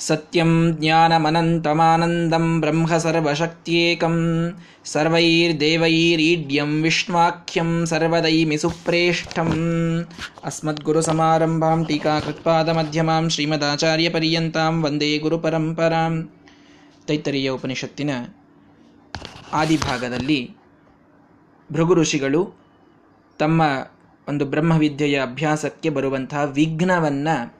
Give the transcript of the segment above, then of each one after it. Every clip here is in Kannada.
ಸತ್ಯಂ ಜ್ಞಾನಮನಂತಮಾನಂದಂ ಬ್ರಹ್ಮ ಸರ್ವಶಕ್ತ್ಯೇಕಂ ಸರ್ವೈರ್ದೇವೈರೀಡ್ಯಂ ವಿಷ್ಣುವಾಖ್ಯಂ ಸರ್ವದೈಮಿ ಸುಪ್ರೇಷ್ಠಂ. ಮಧ್ಯಮಾಂ ಟೀಕಾಕೃತ್ಪಾದಮಧ್ಯಮಾಂ ಶ್ರೀಮದಾಚಾರ್ಯಪರ್ಯಂತಾಂ ವಂದೇ ಗುರುಪರಂಪರಾಂ. ತೈತರಿಯ ಉಪನಿಷತ್ತಿನ ಆದಿಭಾಗದಲ್ಲಿ ಭೃಗು ಋಷಿಗಳು ತಮ್ಮ ಒಂದು ಬ್ರಹ್ಮವಿದ್ಯೆಯ ಅಭ್ಯಾಸಕ್ಕೆ ಬರುವಂತಹ ವಿಘ್ನವನ್ನು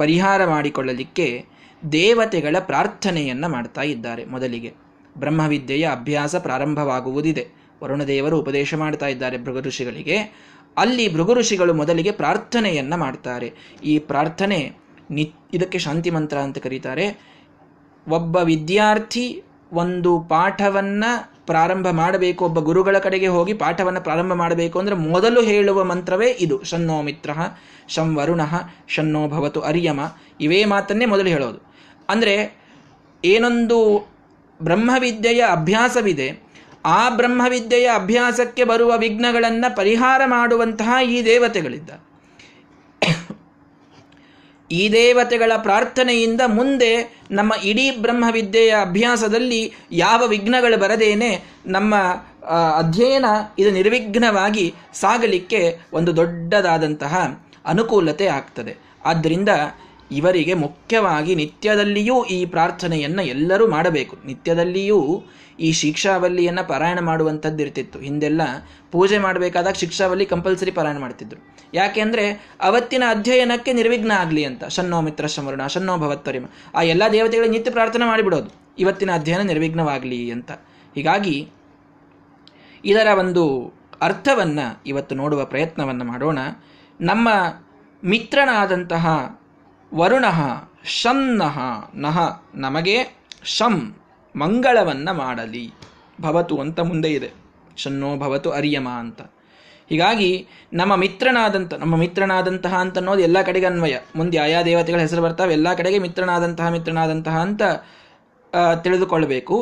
ಪರಿಹಾರ ಮಾಡಿಕೊಳ್ಳಲಿಕ್ಕೆ ದೇವತೆಗಳ ಪ್ರಾರ್ಥನೆಯನ್ನು ಮಾಡ್ತಾ ಇದ್ದಾರೆ ಮೊದಲಿಗೆ. ಬ್ರಹ್ಮವಿದ್ಯೆಯ ಅಭ್ಯಾಸ ಪ್ರಾರಂಭವಾಗುವುದಿದೆ. ವರುಣದೇವರು ಉಪದೇಶ ಮಾಡ್ತಾ ಇದ್ದಾರೆ ಭೃಗಋಷಿಗಳಿಗೆ. ಅಲ್ಲಿ ಭೃಗು ಋಷಿಗಳು ಮೊದಲಿಗೆ ಪ್ರಾರ್ಥನೆಯನ್ನು ಮಾಡ್ತಾರೆ. ಈ ಪ್ರಾರ್ಥನೆ ನಿ, ಇದಕ್ಕೆ ಶಾಂತಿ ಮಂತ್ರ ಅಂತ ಕರೀತಾರೆ. ಒಬ್ಬ ವಿದ್ಯಾರ್ಥಿ ಒಂದು ಪಾಠವನ್ನು ಪ್ರಾರಂಭ ಮಾಡಬೇಕು, ಒಬ್ಬ ಗುರುಗಳ ಕಡೆಗೆ ಹೋಗಿ ಪಾಠವನ್ನು ಪ್ರಾರಂಭ ಮಾಡಬೇಕು ಅಂದರೆ ಮೊದಲು ಹೇಳುವ ಮಂತ್ರವೇ ಇದು. ಷಣ್ಣೋ ಮಿತ್ರ, ಶಂ ವರುಣ, ಶನ್ನೋ ಭವತು ಅರ್ಯಮ. ಇವೇ ಮಾತನ್ನೇ ಮೊದಲು ಹೇಳೋದು. ಅಂದರೆ ಏನೊಂದು ಬ್ರಹ್ಮವಿದ್ಯೆಯ ಅಭ್ಯಾಸವಿದೆ, ಆ ಬ್ರಹ್ಮವಿದ್ಯೆಯ ಅಭ್ಯಾಸಕ್ಕೆ ಬರುವ ವಿಘ್ನಗಳನ್ನು ಪರಿಹಾರ ಮಾಡುವಂತಹ ಈ ದೇವತೆಗಳಿದ್ದ. ಈ ದೇವತೆಗಳ ಪ್ರಾರ್ಥನೆಯಿಂದ ಮುಂದೆ ನಮ್ಮ ಇಡೀ ಬ್ರಹ್ಮವಿದ್ಯೆಯ ಅಭ್ಯಾಸದಲ್ಲಿ ಯಾವ ವಿಘ್ನಗಳು ಬರದೇನೆ ನಮ್ಮ ಅಧ್ಯಯನ ಇದು ನಿರ್ವಿಘ್ನವಾಗಿ ಸಾಗಲಿಕ್ಕೆ ಒಂದು ದೊಡ್ಡದಾದಂತಹ ಅನುಕೂಲತೆ ಆಗ್ತದೆ. ಆದ್ದರಿಂದ ಇವರಿಗೆ ಮುಖ್ಯವಾಗಿ ನಿತ್ಯದಲ್ಲಿಯೂ ಈ ಪ್ರಾರ್ಥನೆಯನ್ನು ಎಲ್ಲರೂ ಮಾಡಬೇಕು. ನಿತ್ಯದಲ್ಲಿಯೂ ಈ ಶಿಕ್ಷಾವಲ್ಲಿಯನ್ನು ಪಾರಾಯಣ ಮಾಡುವಂಥದ್ದು ಇರ್ತಿತ್ತು. ಹಿಂದೆಲ್ಲ ಪೂಜೆ ಮಾಡಬೇಕಾದಾಗ ಶಿಕ್ಷಾವಲ್ಲಿ ಕಂಪಲ್ಸರಿ ಪಾರಾಯಣ ಮಾಡ್ತಿದ್ರು. ಯಾಕೆಂದರೆ ಅವತ್ತಿನ ಅಧ್ಯಯನಕ್ಕೆ ನಿರ್ವಿಘ್ನ ಆಗಲಿ ಅಂತ. ಶನ್ನೋ ಮಿತ್ರ ಶಮರಣ, ಶನ್ನೋ ಭವತ್ವರಿಮ ಆ ಎಲ್ಲ ದೇವತೆಗಳಿಗೆ ನಿತ್ಯ ಪ್ರಾರ್ಥನೆ ಮಾಡಿಬಿಡೋದು. ಇವತ್ತಿನ ಅಧ್ಯಯನ ನಿರ್ವಿಘ್ನವಾಗಲಿ ಅಂತ. ಹೀಗಾಗಿ ಇದರ ಒಂದು ಅರ್ಥವನ್ನು ಇವತ್ತು ನೋಡುವ ಪ್ರಯತ್ನವನ್ನು ಮಾಡೋಣ. ನಮ್ಮ ಮಿತ್ರನಾದಂತಹ ವರುಣ ಶನ್ನಃ ನಹ ನಮಗೆ ಶಂ ಮಂಗಳವನ್ನು ಮಾಡಲಿ. ಭವತು ಅಂತ ಮುಂದೆ ಇದೆ. ಶನ್ನೋ ಭವತು ಅರಿಯಮ ಅಂತ. ಹೀಗಾಗಿ ನಮ್ಮ ಮಿತ್ರನಾದಂಥ ನಮ್ಮ ಮಿತ್ರನಾದಂತಹ ಅಂತ ಅನ್ನೋದು ಎಲ್ಲ ಕಡೆಗೆ ಅನ್ವಯ. ಮುಂದೆ ಆಯಾ ದೇವತೆಗಳ ಹೆಸರು ಬರ್ತಾವೆ, ಎಲ್ಲ ಕಡೆಗೆ ಮಿತ್ರನಾದಂತಹ ಮಿತ್ರನಾದಂತಹ ಅಂತ ತಿಳಿದುಕೊಳ್ಬೇಕು.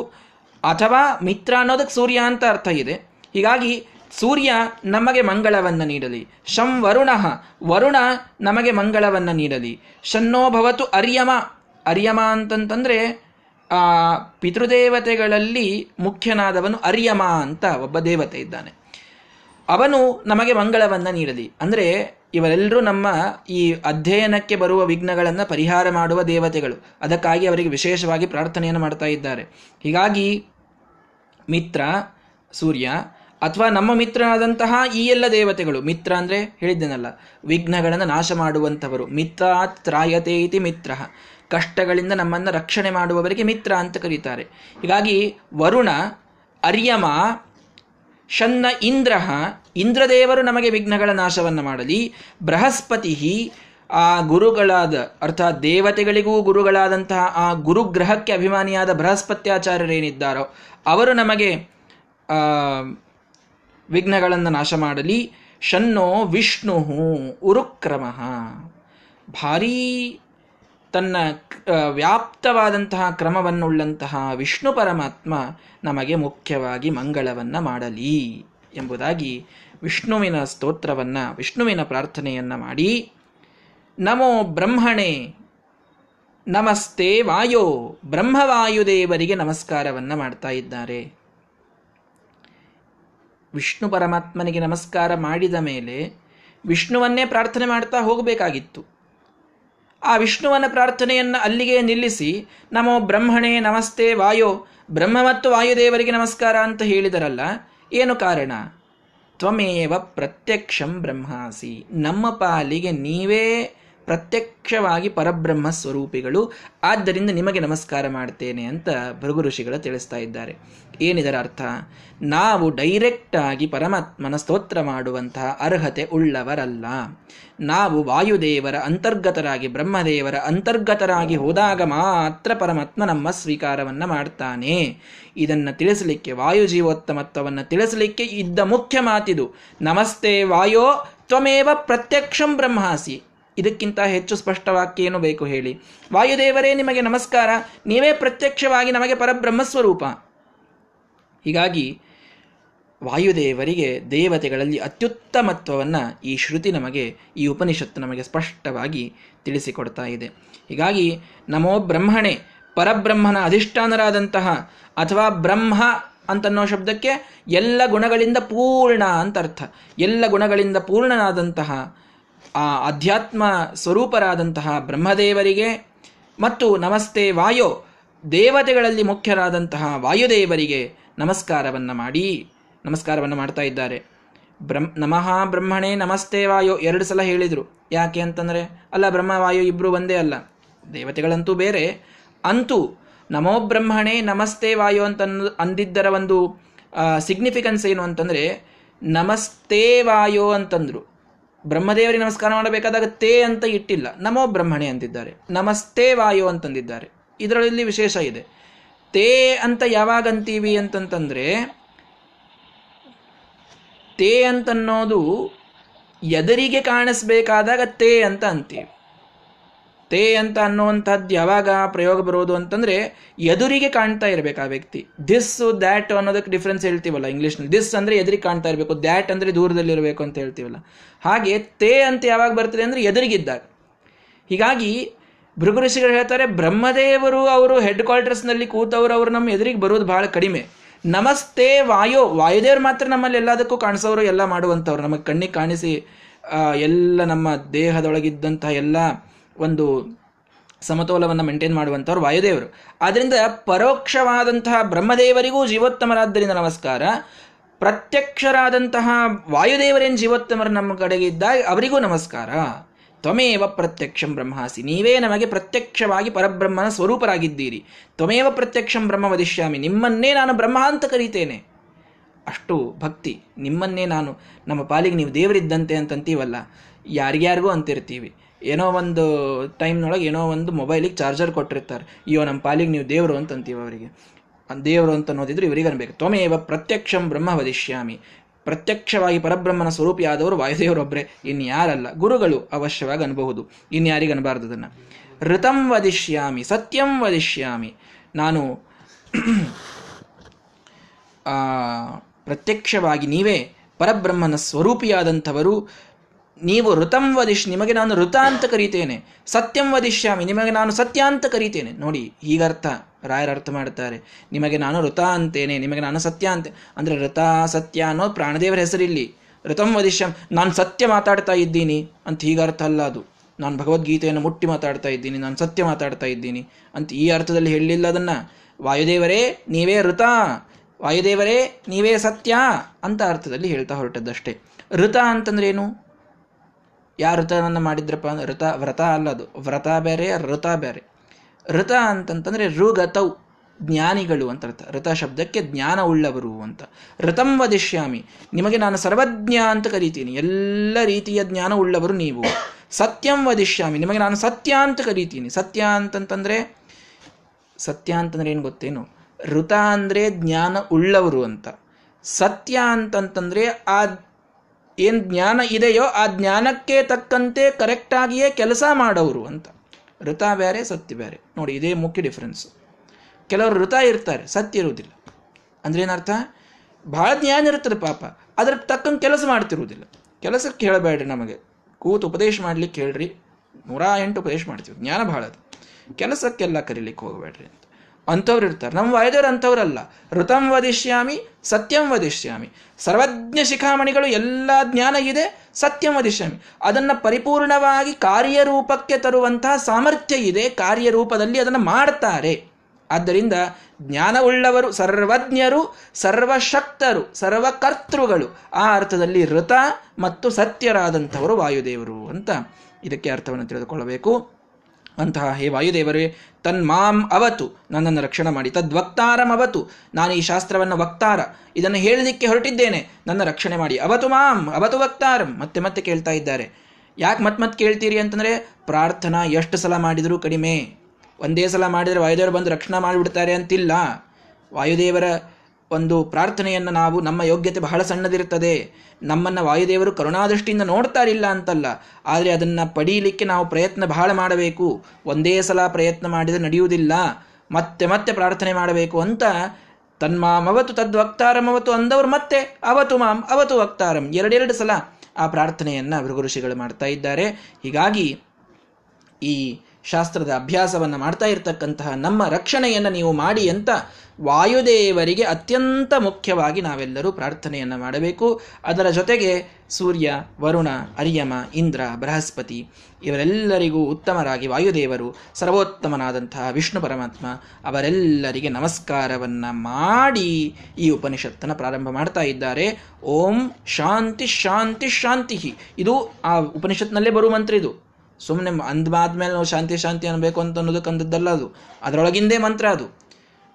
ಅಥವಾ ಮಿತ್ರ ಅನ್ನೋದಕ್ಕೆ ಸೂರ್ಯ ಅಂತ ಅರ್ಥ ಇದೆ. ಹೀಗಾಗಿ ಸೂರ್ಯ ನಮಗೆ ಮಂಗಳವನ್ನು ನೀಡಲಿ. ಶಂ ವರುಣ ವರುಣ ನಮಗೆ ಮಂಗಳವನ್ನು ನೀಡಲಿ. ಶನ್ನೋ ಭವತು ಅರ್ಯಮ. ಅರ್ಯಮ ಅಂತಂತಂದರೆ ಪಿತೃದೇವತೆಗಳಲ್ಲಿ ಮುಖ್ಯನಾದವನು ಅರ್ಯಮ ಅಂತ ಒಬ್ಬ ದೇವತೆ ಇದ್ದಾನೆ. ಅವನು ನಮಗೆ ಮಂಗಳವನ್ನು ನೀಡಲಿ. ಅಂದರೆ, ಇವರೆಲ್ಲರೂ ನಮ್ಮ ಈ ಅಧ್ಯಯನಕ್ಕೆ ಬರುವ ವಿಘ್ನಗಳನ್ನು ಪರಿಹಾರ ಮಾಡುವ ದೇವತೆಗಳು. ಅದಕ್ಕಾಗಿ ಅವರಿಗೆ ವಿಶೇಷವಾಗಿ ಪ್ರಾರ್ಥನೆಯನ್ನು ಮಾಡ್ತಾ ಇದ್ದಾರೆ. ಹೀಗಾಗಿ, ಮಿತ್ರ, ಸೂರ್ಯ ಅಥವಾ ನಮ್ಮ ಮಿತ್ರನಾದಂತಹ ಈ ಎಲ್ಲ ದೇವತೆಗಳು, ಮಿತ್ರ ಅಂದರೆ ಹೇಳಿದ್ದೇನಲ್ಲ, ವಿಘ್ನಗಳನ್ನು ನಾಶ ಮಾಡುವಂಥವರು, ಮಿತ್ರಾತ್ ತ್ರಾಯತೆ ಇತಿ ಮಿತ್ರ. ಕಷ್ಟಗಳಿಂದ ನಮ್ಮನ್ನು ರಕ್ಷಣೆ ಮಾಡುವವರಿಗೆ ಮಿತ್ರ ಅಂತ ಕರೀತಾರೆ. ಹೀಗಾಗಿ ವರುಣ, ಅರ್ಯಮ, ಶನ್ನ ಇಂದ್ರ, ಇಂದ್ರದೇವರು ನಮಗೆ ವಿಘ್ನಗಳ ನಾಶವನ್ನು ಮಾಡಲಿ. ಬೃಹಸ್ಪತಿ ಆ ಗುರುಗಳಾದ, ಅರ್ಥಾತ್ ದೇವತೆಗಳಿಗೂ ಗುರುಗಳಾದಂತಹ ಆ ಗುರುಗ್ರಹಕ್ಕೆ ಅಭಿಮಾನಿಯಾದ ಬೃಹಸ್ಪತ್ಯಾಚಾರ್ಯರೇನಿದ್ದಾರೋ, ಅವರು ನಮಗೆ ವಿಘ್ನಗಳನ್ನು ನಾಶ ಮಾಡಲಿ. ಶನ್ನೋ ವಿಷ್ಣು ಉರುಕ್ರಮ. ಭಾರೀ ತನ್ನ ವ್ಯಾಪ್ತವಾದಂತಹ ಕ್ರಮವನ್ನುಳ್ಳಂತಹ ವಿಷ್ಣು ಪರಮಾತ್ಮ ನಮಗೆ ಮುಖ್ಯವಾಗಿ ಮಂಗಳವನ್ನು ಮಾಡಲಿ ಎಂಬುದಾಗಿ ವಿಷ್ಣುವಿನ ಸ್ತೋತ್ರವನ್ನು, ವಿಷ್ಣುವಿನ ಪ್ರಾರ್ಥನೆಯನ್ನು ಮಾಡಿ. ನಮೋ ಬ್ರಹ್ಮಣೆ, ನಮಸ್ತೆ ವಾಯೋ, ಬ್ರಹ್ಮವಾಯುದೇವರಿಗೆ ನಮಸ್ಕಾರವನ್ನು ಮಾಡ್ತಾ ಇದ್ದಾರೆ. ವಿಷ್ಣು ಪರಮಾತ್ಮನಿಗೆ ನಮಸ್ಕಾರ ಮಾಡಿದ ಮೇಲೆ ವಿಷ್ಣುವನ್ನೇ ಪ್ರಾರ್ಥನೆ ಮಾಡ್ತಾ ಹೋಗಬೇಕಾಗಿತ್ತು. ಆ ವಿಷ್ಣುವನ ಪ್ರಾರ್ಥನೆಯನ್ನು ಅಲ್ಲಿಗೆ ನಿಲ್ಲಿಸಿ, ನಮೋ ಬ್ರಹ್ಮಣೇ ನಮಸ್ತೆ ವಾಯೋ, ಬ್ರಹ್ಮ ಮತ್ತು ವಾಯುದೇವರಿಗೆ ನಮಸ್ಕಾರ ಅಂತ ಹೇಳಿದರಲ್ಲ, ಏನು ಕಾರಣ? ತ್ವಮೇವ ಪ್ರತ್ಯಕ್ಷಂ ಬ್ರಹ್ಮಾಸಿ, ನಮ್ಮ ಪಾಲಿಗೆ ನೀವೇ ಪ್ರತ್ಯಕ್ಷವಾಗಿ ಪರಬ್ರಹ್ಮ ಸ್ವರೂಪಿಗಳು. ಆದ್ದರಿಂದ ನಿಮಗೆ ನಮಸ್ಕಾರ ಮಾಡ್ತೇನೆ ಅಂತ ಭೃಗು ಋಷಿಗಳು ತಿಳಿಸ್ತಾ ಇದ್ದಾರೆ. ಏನಿದರ ಅರ್ಥ? ನಾವು ಡೈರೆಕ್ಟ್ ಆಗಿ ಪರಮಾತ್ಮನ ಸ್ತೋತ್ರ ಮಾಡುವಂತಹ ಅರ್ಹತೆ ಉಳ್ಳವರಲ್ಲ. ನಾವು ವಾಯುದೇವರ ಅಂತರ್ಗತರಾಗಿ, ಬ್ರಹ್ಮದೇವರ ಅಂತರ್ಗತರಾಗಿ ಹೋದಾಗ ಮಾತ್ರ ಪರಮಾತ್ಮ ನಮ್ಮ ಸ್ವೀಕಾರವನ್ನು ಮಾಡ್ತಾನೆ. ಇದನ್ನು ತಿಳಿಸಲಿಕ್ಕೆ ವಾಯು ಜೀವೋತ್ತಮತ್ವವನ್ನು ತಿಳಿಸಲಿಕ್ಕೆ ಇದ್ದ ಮುಖ್ಯ ಮಾತಿದು. ನಮಸ್ತೆ ವಾಯೋ, ತ್ವಮೇವ ಪ್ರತ್ಯಕ್ಷಂ ಬ್ರಹ್ಮಾಸಿ. ಇದಕ್ಕಿಂತ ಹೆಚ್ಚು ಸ್ಪಷ್ಟವಾಕ್ಯ ಏನು ಬೇಕು ಹೇಳಿ. ವಾಯುದೇವರೇ, ನಿಮಗೆ ನಮಸ್ಕಾರ. ನೀವೇ ಪ್ರತ್ಯಕ್ಷವಾಗಿ ನಮಗೆ ಪರಬ್ರಹ್ಮಸ್ವರೂಪ. ಹೀಗಾಗಿ, ವಾಯುದೇವರಿಗೆ ದೇವತೆಗಳಲ್ಲಿ ಅತ್ಯುತ್ತಮತ್ವವನ್ನು ಈ ಶ್ರುತಿ ನಮಗೆ, ಈ ಉಪನಿಷತ್ತು ನಮಗೆ ಸ್ಪಷ್ಟವಾಗಿ ತಿಳಿಸಿಕೊಡ್ತಾ ಇದೆ. ಹೀಗಾಗಿ, ನಮೋ ಬ್ರಹ್ಮಣೆ, ಪರಬ್ರಹ್ಮನ ಅಧಿಷ್ಠಾನರಾದಂತಹ, ಅಥವಾ ಬ್ರಹ್ಮ ಅಂತನ್ನೋ ಶಬ್ದಕ್ಕೆ ಎಲ್ಲ ಗುಣಗಳಿಂದ ಪೂರ್ಣ ಅಂತ ಅರ್ಥ. ಎಲ್ಲ ಗುಣಗಳಿಂದ ಪೂರ್ಣನಾದಂತಹ ಆ ಅಧ್ಯಾತ್ಮ ಸ್ವರೂಪರಾದಂತಹ ಬ್ರಹ್ಮದೇವರಿಗೆ ಮತ್ತು ನಮಸ್ತೆ ವಾಯೋ ದೇವತೆಗಳಲ್ಲಿ ಮುಖ್ಯರಾದಂತಹ ವಾಯುದೇವರಿಗೆ ನಮಸ್ಕಾರವನ್ನು ಮಾಡಿ, ನಮಸ್ಕಾರವನ್ನು ಮಾಡ್ತಾ ಇದ್ದಾರೆ. ಬ್ರಹ್ಮ ನಮಃ ಬ್ರಹ್ಮಣೇ ನಮಸ್ತೆ ವಾಯೋ ಎರಡು ಸಲ ಹೇಳಿದರು. ಯಾಕೆ ಅಂತಂದರೆ, ಅಲ್ಲ ಬ್ರಹ್ಮ ವಾಯು ಇಬ್ಬರು ಒಂದೇ ಅಲ್ಲ. ದೇವತೆಗಳಂತೂ ಬೇರೆ. ಅಂತೂ ನಮೋ ಬ್ರಹ್ಮಣೇ ನಮಸ್ತೆ ವಾಯು ಅಂತ ಅಂದಿದ್ದರ ಒಂದು ಸಿಗ್ನಿಫಿಕೆನ್ಸ್ ಏನು ಅಂತಂದರೆ, ನಮಸ್ತೆ ವಾಯೋ ಅಂತಂದ್ರು. ಬ್ರಹ್ಮದೇವರಿಗೆ ನಮಸ್ಕಾರ ಮಾಡಬೇಕಾದಾಗ ತೇ ಅಂತ ಇಟ್ಟಿಲ್ಲ. ನಮೋ ಬ್ರಹ್ಮಣೆ ಅಂತಿದ್ದಾರೆ. ನಮಸ್ತೆ ವಾಯು ಅಂತಂದಿದ್ದಾರೆ. ಇದರಲ್ಲಿ ವಿಶೇಷ ಇದೆ. ತೇ ಅಂತ ಯಾವಾಗ ಅಂತೀವಿ ಅಂತಂತಂದ್ರೆ, ತೇ ಅಂತನ್ನೋದು ಎದರಿಗೆ ಕಾಣಿಸ್ಬೇಕಾದಾಗ ತೇ ಅಂತ ಅಂತೀವಿ. ತೇ ಅಂತ ಅನ್ನುವಂಥದ್ದು ಯಾವಾಗ ಪ್ರಯೋಗ ಬರೋದು ಅಂತಂದ್ರೆ ಎದುರಿಗೆ ಕಾಣ್ತಾ ಇರಬೇಕು ಆ ವ್ಯಕ್ತಿ. ದಿಸ್ ದ್ಯಾಟ್ ಅನ್ನೋದಕ್ಕೆ ಡಿಫ್ರೆನ್ಸ್ ಹೇಳ್ತೀವಲ್ಲ ಇಂಗ್ಲೀಷ್ನಲ್ಲಿ. ದಿಸ್ ಅಂದ್ರೆ ಎದುರಿಗೆ ಕಾಣ್ತಾ ಇರಬೇಕು. ದ್ಯಾಟ್ ಅಂದ್ರೆ ದೂರದಲ್ಲಿರಬೇಕು ಅಂತ ಹೇಳ್ತೀವಲ್ಲ. ಹಾಗೆ ತೇ ಅಂತ ಯಾವಾಗ ಬರ್ತದೆ ಅಂದ್ರೆ ಎದುರಿಗಿದ್ದಾಗ. ಹೀಗಾಗಿ ಭೃಗು ಋಷಿಗಳು ಹೇಳ್ತಾರೆ, ಬ್ರಹ್ಮದೇವರು ಅವರು ಹೆಡ್ ಕ್ವಾರ್ಟರ್ಸ್ನಲ್ಲಿ ಕೂತವರು ಅವರು ನಮ್ಮ ಎದುರಿಗೆ ಬರೋದು ಬಹಳ ಕಡಿಮೆ. ನಮಸ್ತೆ ವಾಯೋ. ವಾಯುದೇವರು ಮಾತ್ರ ನಮ್ಮಲ್ಲಿ ಎಲ್ಲದಕ್ಕೂ ಕಾಣಿಸೋರು, ಎಲ್ಲ ಮಾಡುವಂಥವ್ರು. ನಮಗೆ ಕಣ್ಣಿಗೆ ಕಾಣಿಸಿ ಎಲ್ಲ ನಮ್ಮ ದೇಹದೊಳಗಿದ್ದಂತಹ ಎಲ್ಲ ಒಂದು ಸಮತೋಲವನ್ನು ಮೇಂಟೈನ್ ಮಾಡುವಂಥವ್ರು ವಾಯುದೇವರು. ಆದ್ದರಿಂದ ಪರೋಕ್ಷವಾದಂತಹ ಬ್ರಹ್ಮದೇವರಿಗೂ ಜೀವೋತ್ತಮರಾದ್ದರಿಂದ ನಮಸ್ಕಾರ. ಪ್ರತ್ಯಕ್ಷರಾದಂತಹ ವಾಯುದೇವರೇನು ಜೀವೋತ್ತಮರು ನಮ್ಮ ಕಡೆಗೆ ಇದ್ದಾಗ ಅವರಿಗೂ ನಮಸ್ಕಾರ. ತ್ವಮೇವ ಪ್ರತ್ಯಕ್ಷಂ ಬ್ರಹ್ಮಾಸಿ. ನೀವೇ ನಮಗೆ ಪ್ರತ್ಯಕ್ಷವಾಗಿ ಪರಬ್ರಹ್ಮನ ಸ್ವರೂಪರಾಗಿದ್ದೀರಿ. ತ್ವಮೇವ ಪ್ರತ್ಯಕ್ಷಂ ಬ್ರಹ್ಮ ವದಿಷ್ಯಾಮಿ. ನಿಮ್ಮನ್ನೇ ನಾನು ಬ್ರಹ್ಮ ಅಂತ ಕರೀತೇನೆ. ಅಷ್ಟು ಭಕ್ತಿ. ನಿಮ್ಮನ್ನೇ ನಾನು ನಮ್ಮ ಪಾಲಿಗೆ ನೀವು ದೇವರಿದ್ದಂತೆ ಅಂತಂತೀವಲ್ಲ. ಯಾರಿಗ್ಯಾರಿಗೂ ಅಂತಿರ್ತೀವಿ. ಏನೋ ಒಂದು ಟೈಮ್ನೊಳಗೆ ಏನೋ ಒಂದು ಮೊಬೈಲಿಗೆ ಚಾರ್ಜರ್ ಕೊಟ್ಟಿರ್ತಾರೆ. ಅಯ್ಯೋ ನಮ್ಮ ಪಾಲಿಗೆ ನೀವು ದೇವರು ಅಂತ ಅಂತೀವಿ ಅವರಿಗೆ ದೇವರು ಅಂತ ಅನ್ನೋದಿದ್ರು ಇವರಿಗೆ ಅನ್ಬೇಕು. ತ್ವಮೇವ ಪ್ರತ್ಯಕ್ಷಂ ಬ್ರಹ್ಮ ವದಿಷ್ಯಾಮಿ. ಪ್ರತ್ಯಕ್ಷವಾಗಿ ಪರಬ್ರಹ್ಮನ ಸ್ವರೂಪಿಯಾದವರು ವಾಯುದೇವರೊಬ್ಬರೇ ಇನ್ಯಾರಲ್ಲ ಗುರುಗಳು ಅವಶ್ಯವಾಗಿ ಅನ್ಬಹುದು. ಇನ್ಯಾರಿಗೆ ಅನ್ಬಾರ್ದು ಅದನ್ನು. ಋತಂ ವದಿಷ್ಯಾಮಿ, ಸತ್ಯಂ ವದಿಷ್ಯಾಮಿ. ನಾನು ಪ್ರತ್ಯಕ್ಷವಾಗಿ ನೀವೇ ಪರಬ್ರಹ್ಮನ ಸ್ವರೂಪಿಯಾದಂಥವರು ನೀವು ಋತಂ ವದಿಶ್, ನಿಮಗೆ ನಾನು ಋತ ಅಂತ ಕರೀತೇನೆ. ಸತ್ಯಂ ವದಿಷ್ಯಾಮಿ, ನಿಮಗೆ ನಾನು ಸತ್ಯ ಅಂತ ಕರೀತೇನೆ. ನೋಡಿ, ಹೀಗರ್ಥ, ರಾಯರ ಅರ್ಥ ಮಾಡ್ತಾರೆ ನಿಮಗೆ ನಾನು ಋತ ಅಂತೇನೆ, ನಿಮಗೆ ನಾನು ಸತ್ಯ ಅಂತ. ಅಂದರೆ ಋತ, ಸತ್ಯ ಅನ್ನೋ ಪ್ರಾಣದೇವರ ಹೆಸರಿಲ್ಲಿ. ಋತಂ ವದಿಷ್ಯಾಮ್ ನಾನು ಸತ್ಯ ಮಾತಾಡ್ತಾ ಇದ್ದೀನಿ ಅಂತ ಹೀಗರ್ಥ ಅಲ್ಲ ಅದು. ನಾನು ಭಗವದ್ಗೀತೆಯನ್ನು ಮುಟ್ಟಿ ಮಾತಾಡ್ತಾ ಇದ್ದೀನಿ, ನಾನು ಸತ್ಯ ಮಾತಾಡ್ತಾ ಇದ್ದೀನಿ ಅಂತ ಈ ಅರ್ಥದಲ್ಲಿ ಹೇಳಲಿಲ್ಲ ಅದನ್ನು. ವಾಯುದೇವರೇ, ನೀವೇ ಋತ. ವಾಯುದೇವರೇ, ನೀವೇ ಸತ್ಯ ಅಂತ ಅರ್ಥದಲ್ಲಿ ಹೇಳ್ತಾ ಹೊರಟದ್ದಷ್ಟೇ. ಋತ ಅಂತಂದ್ರೆ ಏನು ಯಾ ಋತನನ್ನು ಮಾಡಿದ್ರಪ್ಪ ಅಂದ್ರೆ ಋತ ವ್ರತ ಅಲ್ಲದು ವ್ರತ ಬೇರೆ, ಋತ ಬೇರೆ. ಋತ ಅಂತಂತಂದ್ರೆ ಋಗತೌ, ಜ್ಞಾನಿಗಳು ಅಂತ ಅರ್ಥ. ಋತ ಶಬ್ದಕ್ಕೆ ಜ್ಞಾನ ಉಳ್ಳವರು ಅಂತ. ಋತಂ ವದಿಷ್ಯಾಮಿ. ನಿಮಗೆ ನಾನು ಸರ್ವಜ್ಞ ಅಂತ ಕರಿತೀನಿ. ಎಲ್ಲ ರೀತಿಯ ಜ್ಞಾನ ಉಳ್ಳವರು ನೀವು. ಸತ್ಯಂ ವದಿಷ್ಯಾಮಿ. ನಿಮಗೆ ನಾನು ಸತ್ಯ ಅಂತ ಕರಿತೀನಿ. ಸತ್ಯ ಅಂತಂತಂದ್ರೆ, ಸತ್ಯ ಅಂತಂದ್ರೆ ಏನು ಗೊತ್ತೇನು? ಋತ ಅಂದ್ರೆ ಜ್ಞಾನ ಉಳ್ಳವರು ಅಂತ. ಸತ್ಯ ಅಂತಂತಂದ್ರೆ ಆ ಏನು ಜ್ಞಾನ ಇದೆಯೋ ಆ ಜ್ಞಾನಕ್ಕೆ ತಕ್ಕಂತೆ ಕರೆಕ್ಟಾಗಿಯೇ ಕೆಲಸ ಮಾಡೋರು ಅಂತ. ಋತ ಬೇರೆ ಸತ್ಯ ಬೇರೆ ನೋಡಿ, ಇದೇ ಮುಖ್ಯ ಡಿಫ್ರೆನ್ಸ್ ಕೆಲವರು ಋತ ಇರ್ತಾರೆ, ಸತ್ಯ ಇರುವುದಿಲ್ಲ. ಅಂದ್ರೆ ಏನರ್ಥ? ಭಾಳ ಜ್ಞಾನ ಇರ್ತದೆ ಪಾಪ. ಅದ್ರ ತಕ್ಕಂಗೆ ಕೆಲಸ ಮಾಡ್ತಿರುವುದಿಲ್ಲ. ಕೆಲಸಕ್ಕೆ ಹೇಳಬೇಡ್ರಿ ನಮಗೆ. ಕೂತು ಉಪದೇಶ ಮಾಡ್ಲಿಕ್ಕೆ ಹೇಳ್ರಿ. ನೂರ ಎಂಟು ಉಪದೇಶ ಮಾಡ್ತೀವಿ. ಜ್ಞಾನ ಭಾಳ ಅದು. ಕೆಲಸಕ್ಕೆಲ್ಲ ಕರೀಲಿಕ್ಕೆ ಹೋಗಬೇಡ್ರಿ ಅಂತ. ಅಂಥವ್ರು ಇರ್ತಾರೆ. ನಮ್ಮ ವಾಯುದೇವರು ಅಂಥವ್ರಲ್ಲ ಋತಂ ವದಿಷ್ಯಾಮಿ, ಸತ್ಯಂ ವದಿಷ್ಯಾಮಿ. ಸರ್ವಜ್ಞ ಶಿಖಾಮಣಿಗಳು ಎಲ್ಲ ಜ್ಞಾನ ಇದೆ, ಸತ್ಯಂ ವದಿಷ್ಯಾಮಿ. ಅದನ್ನು ಪರಿಪೂರ್ಣವಾಗಿ ಕಾರ್ಯರೂಪಕ್ಕೆ ತರುವಂತಹ ಸಾಮರ್ಥ್ಯ ಇದೆ, ಕಾರ್ಯರೂಪದಲ್ಲಿ ಅದನ್ನು ಮಾಡ್ತಾರೆ. ಆದ್ದರಿಂದ ಜ್ಞಾನವುಳ್ಳವರು ಸರ್ವಜ್ಞರು, ಸರ್ವಶಕ್ತರು, ಸರ್ವಕರ್ತೃಗಳು. ಆ ಅರ್ಥದಲ್ಲಿ ಋತ ಮತ್ತು ಸತ್ಯರಾದಂಥವರು ವಾಯುದೇವರು ಅಂತ ಇದಕ್ಕೆ ಅರ್ಥವನ್ನು ತಿಳಿದುಕೊಳ್ಳಬೇಕು. ಅಂತಹ ಹೇ ವಾಯುದೇವರೇ ತನ್ಮಾಂ ಅವತು, ನನ್ನನ್ನು ರಕ್ಷಣೆ ಮಾಡಿ ತದ್ವಕ್ತಾರಂ ಅವತು, ನಾನು ಈ ಶಾಸ್ತ್ರವನ್ನು ವಕ್ತಾರ, ಇದನ್ನು ಹೇಳಲಿಕ್ಕೆ ಹೊರಟಿದ್ದೇನೆ, ನನ್ನ ರಕ್ಷಣೆ ಮಾಡಿ, ಅವತು ಮಾಂ, ಅವತು ವಕ್ತಾರಂ, ಮತ್ತೆ ಮತ್ತೆ ಕೇಳ್ತಾ ಇದ್ದಾರೆ. ಯಾಕೆ ಮತ್ತೆ ಮತ್ತೆ ಕೇಳ್ತೀರಿ ಅಂತಂದರೆ, ಪ್ರಾರ್ಥನಾ ಎಷ್ಟು ಸಲ ಮಾಡಿದರೂ ಕಡಿಮೆ. ಒಂದೇ ಸಲ ಮಾಡಿದರೆ ವಾಯುದೇವರು ಬಂದು ರಕ್ಷಣೆ ಮಾಡಿಬಿಡ್ತಾರೆ ಅಂತಿಲ್ಲ. ವಾಯುದೇವರ ಒಂದು ಪ್ರಾರ್ಥನೆಯನ್ನು ನಾವು ನಮ್ಮ ಯೋಗ್ಯತೆ ಬಹಳ ಸಣ್ಣದಿರುತ್ತದೆ. ನಮ್ಮನ್ನು ವಾಯುದೇವರು ಕರುಣಾದೃಷ್ಟಿಯಿಂದ ನೋಡ್ತಾರಿಲ್ಲ ಅಂತಲ್ಲ. ಆದರೆ ಅದನ್ನು ಪಡೀಲಿಕ್ಕೆ ನಾವು ಪ್ರಯತ್ನ ಬಹಳ ಮಾಡಬೇಕು. ಒಂದೇ ಸಲ ಪ್ರಯತ್ನ ಮಾಡಿದರೆ ನಡೆಯುವುದಿಲ್ಲ. ಮತ್ತೆ ಮತ್ತೆ ಪ್ರಾರ್ಥನೆ ಮಾಡಬೇಕು ಅಂತ ತನ್ಮಾಮ್ ಅವತು ಅವತು ಅಂದವರು ಮತ್ತೆ ಅವತು ಮಾಂ ಅವತು ವಕ್ತಾರಂ ಎರಡೆರಡು ಸಲ ಆ ಪ್ರಾರ್ಥನೆಯನ್ನು ಭೃಗು ಋಷಿಗಳು ಮಾಡ್ತಾ ಇದ್ದಾರೆ. ಹೀಗಾಗಿ ಈ ಶಾಸ್ತ್ರದ ಅಭ್ಯಾಸವನ್ನು ಮಾಡ್ತಾ ಇರತಕ್ಕಂತಹ ನಮ್ಮ ರಕ್ಷಣೆಯನ್ನು ನೀವು ಮಾಡಿ ಅಂತ ವಾಯುದೇವರಿಗೆ ಅತ್ಯಂತ ಮುಖ್ಯವಾಗಿ ನಾವೆಲ್ಲರೂ ಪ್ರಾರ್ಥನೆಯನ್ನು ಮಾಡಬೇಕು. ಅದರ ಜೊತೆಗೆ ಸೂರ್ಯ, ವರುಣ, ಅರಿಯಮ, ಇಂದ್ರ, ಬೃಹಸ್ಪತಿ ಇವರೆಲ್ಲರಿಗೂ ಉತ್ತಮರಾಗಿ ವಾಯುದೇವರು, ಸರ್ವೋತ್ತಮನಾದಂತಹ ವಿಷ್ಣು ಪರಮಾತ್ಮ ಅವರೆಲ್ಲರಿಗೆ ನಮಸ್ಕಾರವನ್ನು ಮಾಡಿ ಈ ಉಪನಿಷತ್ತನ್ನು ಪ್ರಾರಂಭ ಮಾಡ್ತಾ ಇದ್ದಾರೆ. ಓಂ ಶಾಂತಿ ಶಾಂತಿ ಶಾಂತಿ ಇದು ಆ ಉಪನಿಷತ್ನಲ್ಲೇ ಬರುವ ಮಂತ್ರ ಇದು. ಸುಮ್ಮನೆ ಅಂದ್ಮಾದ್ಮೇಲೆ ನಾವು ಶಾಂತಿ ಶಾಂತಿ ಅನ್ಬೇಕು ಅಂತ ಅನ್ನೋದಕ್ಕಂದದ್ದಲ್ಲ ಅದು. ಅದರೊಳಗಿಂದೇ ಮಂತ್ರ ಅದು.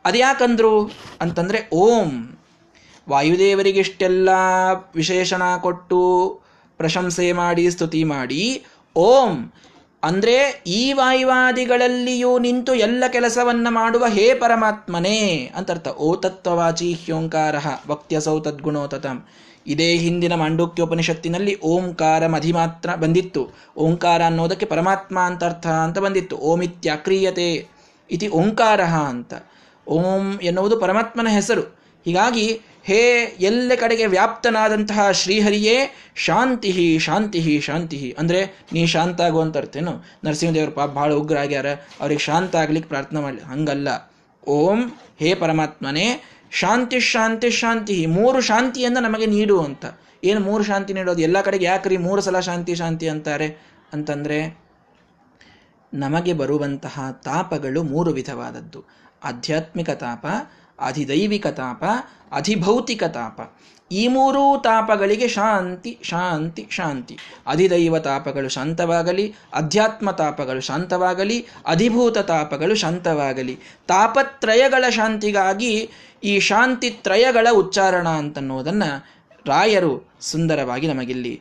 ಅದ್ಯಾಕಂದ್ರು ಅಂತಂದ್ರೆ ಓಂ. ವಾಯುದೇವರಿಗಿಷ್ಟೆಲ್ಲ ವಿಶೇಷಣ ಕೊಟ್ಟು ಪ್ರಶಂಸೆ ಮಾಡಿ, ಸ್ತುತಿ ಮಾಡಿ, ಓಂ. ಅಂದ್ರೆ ಈ ವಾಯುವಾದಿಗಳಲ್ಲಿಯೂ ನಿಂತು ಎಲ್ಲ ಕೆಲಸವನ್ನ ಮಾಡುವ ಹೇ ಪರಮಾತ್ಮನೇ ಅಂತರ್ಥ. ಓ ತತ್ವವಾಚಿ ಹ್ಯೋಂಕಾರ, ವಕ್ತ್ಯಸೌ ತದ್ಗುಣೋ ತತಂ ಇದೇ ಹಿಂದಿನ ಮಾಂಡೂಕ್ಯೋಪನಿಷತ್ತಿನಲ್ಲಿ ಓಂಕಾರ ಮಧಿಮಾತ್ರ ಬಂದಿತ್ತು. ಓಂಕಾರ ಅನ್ನೋದಕ್ಕೆ ಪರಮಾತ್ಮ ಅಂತ ಅರ್ಥ ಅಂತ ಬಂದಿತ್ತು. ಓಮಿತ್ಯಾಕ್ರಿಯತೆ ಇತಿ ಓಂಕಾರ ಅಂತ. ಓಂ ಎನ್ನುವುದು ಪರಮಾತ್ಮನ ಹೆಸರು. ಹೀಗಾಗಿ ಹೇ ಎಲ್ಲ ಕಡೆಗೆ ವ್ಯಾಪ್ತನಾದಂತಹ ಶ್ರೀಹರಿಯೇ ಶಾಂತಿ ಶಾಂತಿ ಶಾಂತಿ ಅಂದರೆ ನೀ ಶಾಂತ ಆಗುವಂತ ಅರ್ಥೇನು ನರಸಿಂಹದೇವರು ಪಾಪ ಭಾಳ ಉಗ್ರ ಆಗ್ಯಾರ. ಅವ್ರಿಗೆ ಶಾಂತ ಆಗ್ಲಿಕ್ಕೆ ಪ್ರಾರ್ಥನೆ ಮಾಡಲಿ. ಹಂಗಲ್ಲ. ಓಂ ಹೇ ಪರಮಾತ್ಮನೇ ಶಾಂತಿ ಶಾಂತಿ ಶಾಂತಿ. ಮೂರು ಶಾಂತಿಯನ್ನು ನಮಗೆ ನೀಡು ಅಂತ. ಏನು ಮೂರು ಶಾಂತಿ ನೀಡೋದು? ಎಲ್ಲ ಕಡೆಗೆ ಯಾಕ್ರಿ ಮೂರು ಸಲ ಶಾಂತಿ ಶಾಂತಿ ಅಂತಾರೆ? ಅಂತಂದರೆ, ನಮಗೆ ಬರುವಂತಹ ತಾಪಗಳು ಮೂರು ವಿಧವಾದದ್ದು. ಆಧ್ಯಾತ್ಮಿಕ ತಾಪ, ಅಧಿದೈವಿಕ ತಾಪ, ಅಧಿಭೌತಿಕ ತಾಪ. ಈ ಮೂರೂ ತಾಪಗಳಿಗೆ ಶಾಂತಿ ಶಾಂತಿ ಶಾಂತಿ. ಅಧಿದೈವ ತಾಪಗಳು ಶಾಂತವಾಗಲಿ, ಅಧ್ಯಾತ್ಮ ತಾಪಗಳು ಶಾಂತವಾಗಲಿ, ಅಧಿಭೂತ ತಾಪಗಳು ಶಾಂತವಾಗಲಿ. ತಾಪತ್ರಯಗಳ ಶಾಂತಿಗಾಗಿ ಈ ಶಾಂತಿ ತ್ರಯಗಳ ಉಚ್ಚಾರಣ ಅಂತನ್ನುವುದನ್ನು ರಾಯರು ಸುಂದರವಾಗಿ ನಮಗಿಲ್ಲಿ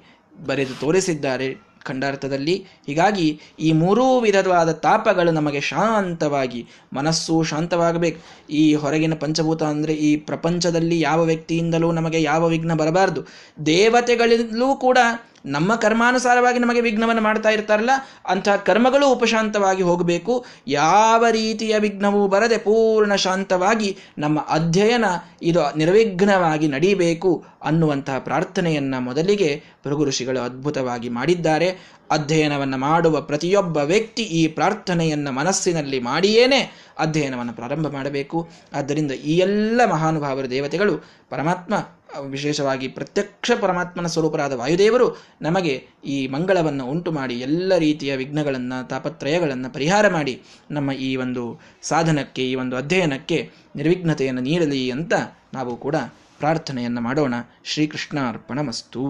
ಬರೆದು ತೋರಿಸಿದ್ದಾರೆ. ಖಂಡಾರ್ಥದಲ್ಲಿ ಹೀಗಾಗಿ ಈ ಮೂರೂ ವಿಧವಾದ ತಾಪಗಳು ನಮಗೆ ಶಾಂತವಾಗಿ, ಮನಸ್ಸು ಶಾಂತವಾಗಬೇಕು. ಈ ಹೊರಗಿನ ಪಂಚಭೂತ ಅಂದರೆ ಈ ಪ್ರಪಂಚದಲ್ಲಿ ಯಾವ ವ್ಯಕ್ತಿಯಿಂದಲೂ ನಮಗೆ ಯಾವ ವಿಘ್ನ ಬರಬಾರದು. ದೇವತೆಗಳಲ್ಲೂ ಕೂಡ ನಮ್ಮ ಕರ್ಮಾನುಸಾರವಾಗಿ ನಮಗೆ ವಿಘ್ನವನ್ನು ಮಾಡ್ತಾ ಇರ್ತಾರಲ್ಲ ಅಂತಹ ಕರ್ಮಗಳು ಉಪಶಾಂತವಾಗಿ ಹೋಗಬೇಕು. ಯಾವ ರೀತಿಯ ವಿಘ್ನವೂ ಬರದೆ ಪೂರ್ಣ ಶಾಂತವಾಗಿ ನಮ್ಮ ಅಧ್ಯಯನ ಇದು ನಿರ್ವಿಘ್ನವಾಗಿ ನಡೀಬೇಕು ಅನ್ನುವಂತಹ ಪ್ರಾರ್ಥನೆಯನ್ನು ಮೊದಲಿಗೆ ಭೃಗು ಋಷಿಗಳು ಅದ್ಭುತವಾಗಿ ಮಾಡಿದ್ದಾರೆ. ಅಧ್ಯಯನವನ್ನು ಮಾಡುವ ಪ್ರತಿಯೊಬ್ಬ ವ್ಯಕ್ತಿ ಈ ಪ್ರಾರ್ಥನೆಯನ್ನು ಮನಸ್ಸಿನಲ್ಲಿ ಮಾಡಿಯೇನೆ ಅಧ್ಯಯನವನ್ನು ಪ್ರಾರಂಭ ಮಾಡಬೇಕು. ಆದ್ದರಿಂದ ಈ ಎಲ್ಲ ಮಹಾನುಭಾವರ ದೇವತೆಗಳು ಪರಮಾತ್ಮ ವಿಶೇಷವಾಗಿ ಪ್ರತ್ಯಕ್ಷ ಪರಮಾತ್ಮನ ಸ್ವರೂಪರಾದ ವಾಯುದೇವರು ನಮಗೆ ಈ ಮಂಗಳವನ್ನು ಉಂಟು ಮಾಡಿ ಎಲ್ಲ ರೀತಿಯ ವಿಘ್ನಗಳನ್ನು, ತಾಪತ್ರಯಗಳನ್ನು ಪರಿಹಾರ ಮಾಡಿ ನಮ್ಮ ಈ ಒಂದು ಸಾಧನಕ್ಕೆ, ಈ ಒಂದು ಅಧ್ಯಯನಕ್ಕೆ ನಿರ್ವಿಘ್ನತೆಯನ್ನು ನೀಡಲಿ ಅಂತ ನಾವು ಕೂಡ ಪ್ರಾರ್ಥನೆಯನ್ನು ಮಾಡೋಣ. ಶ್ರೀಕೃಷ್ಣ ಅರ್ಪಣ ಮಸ್ತು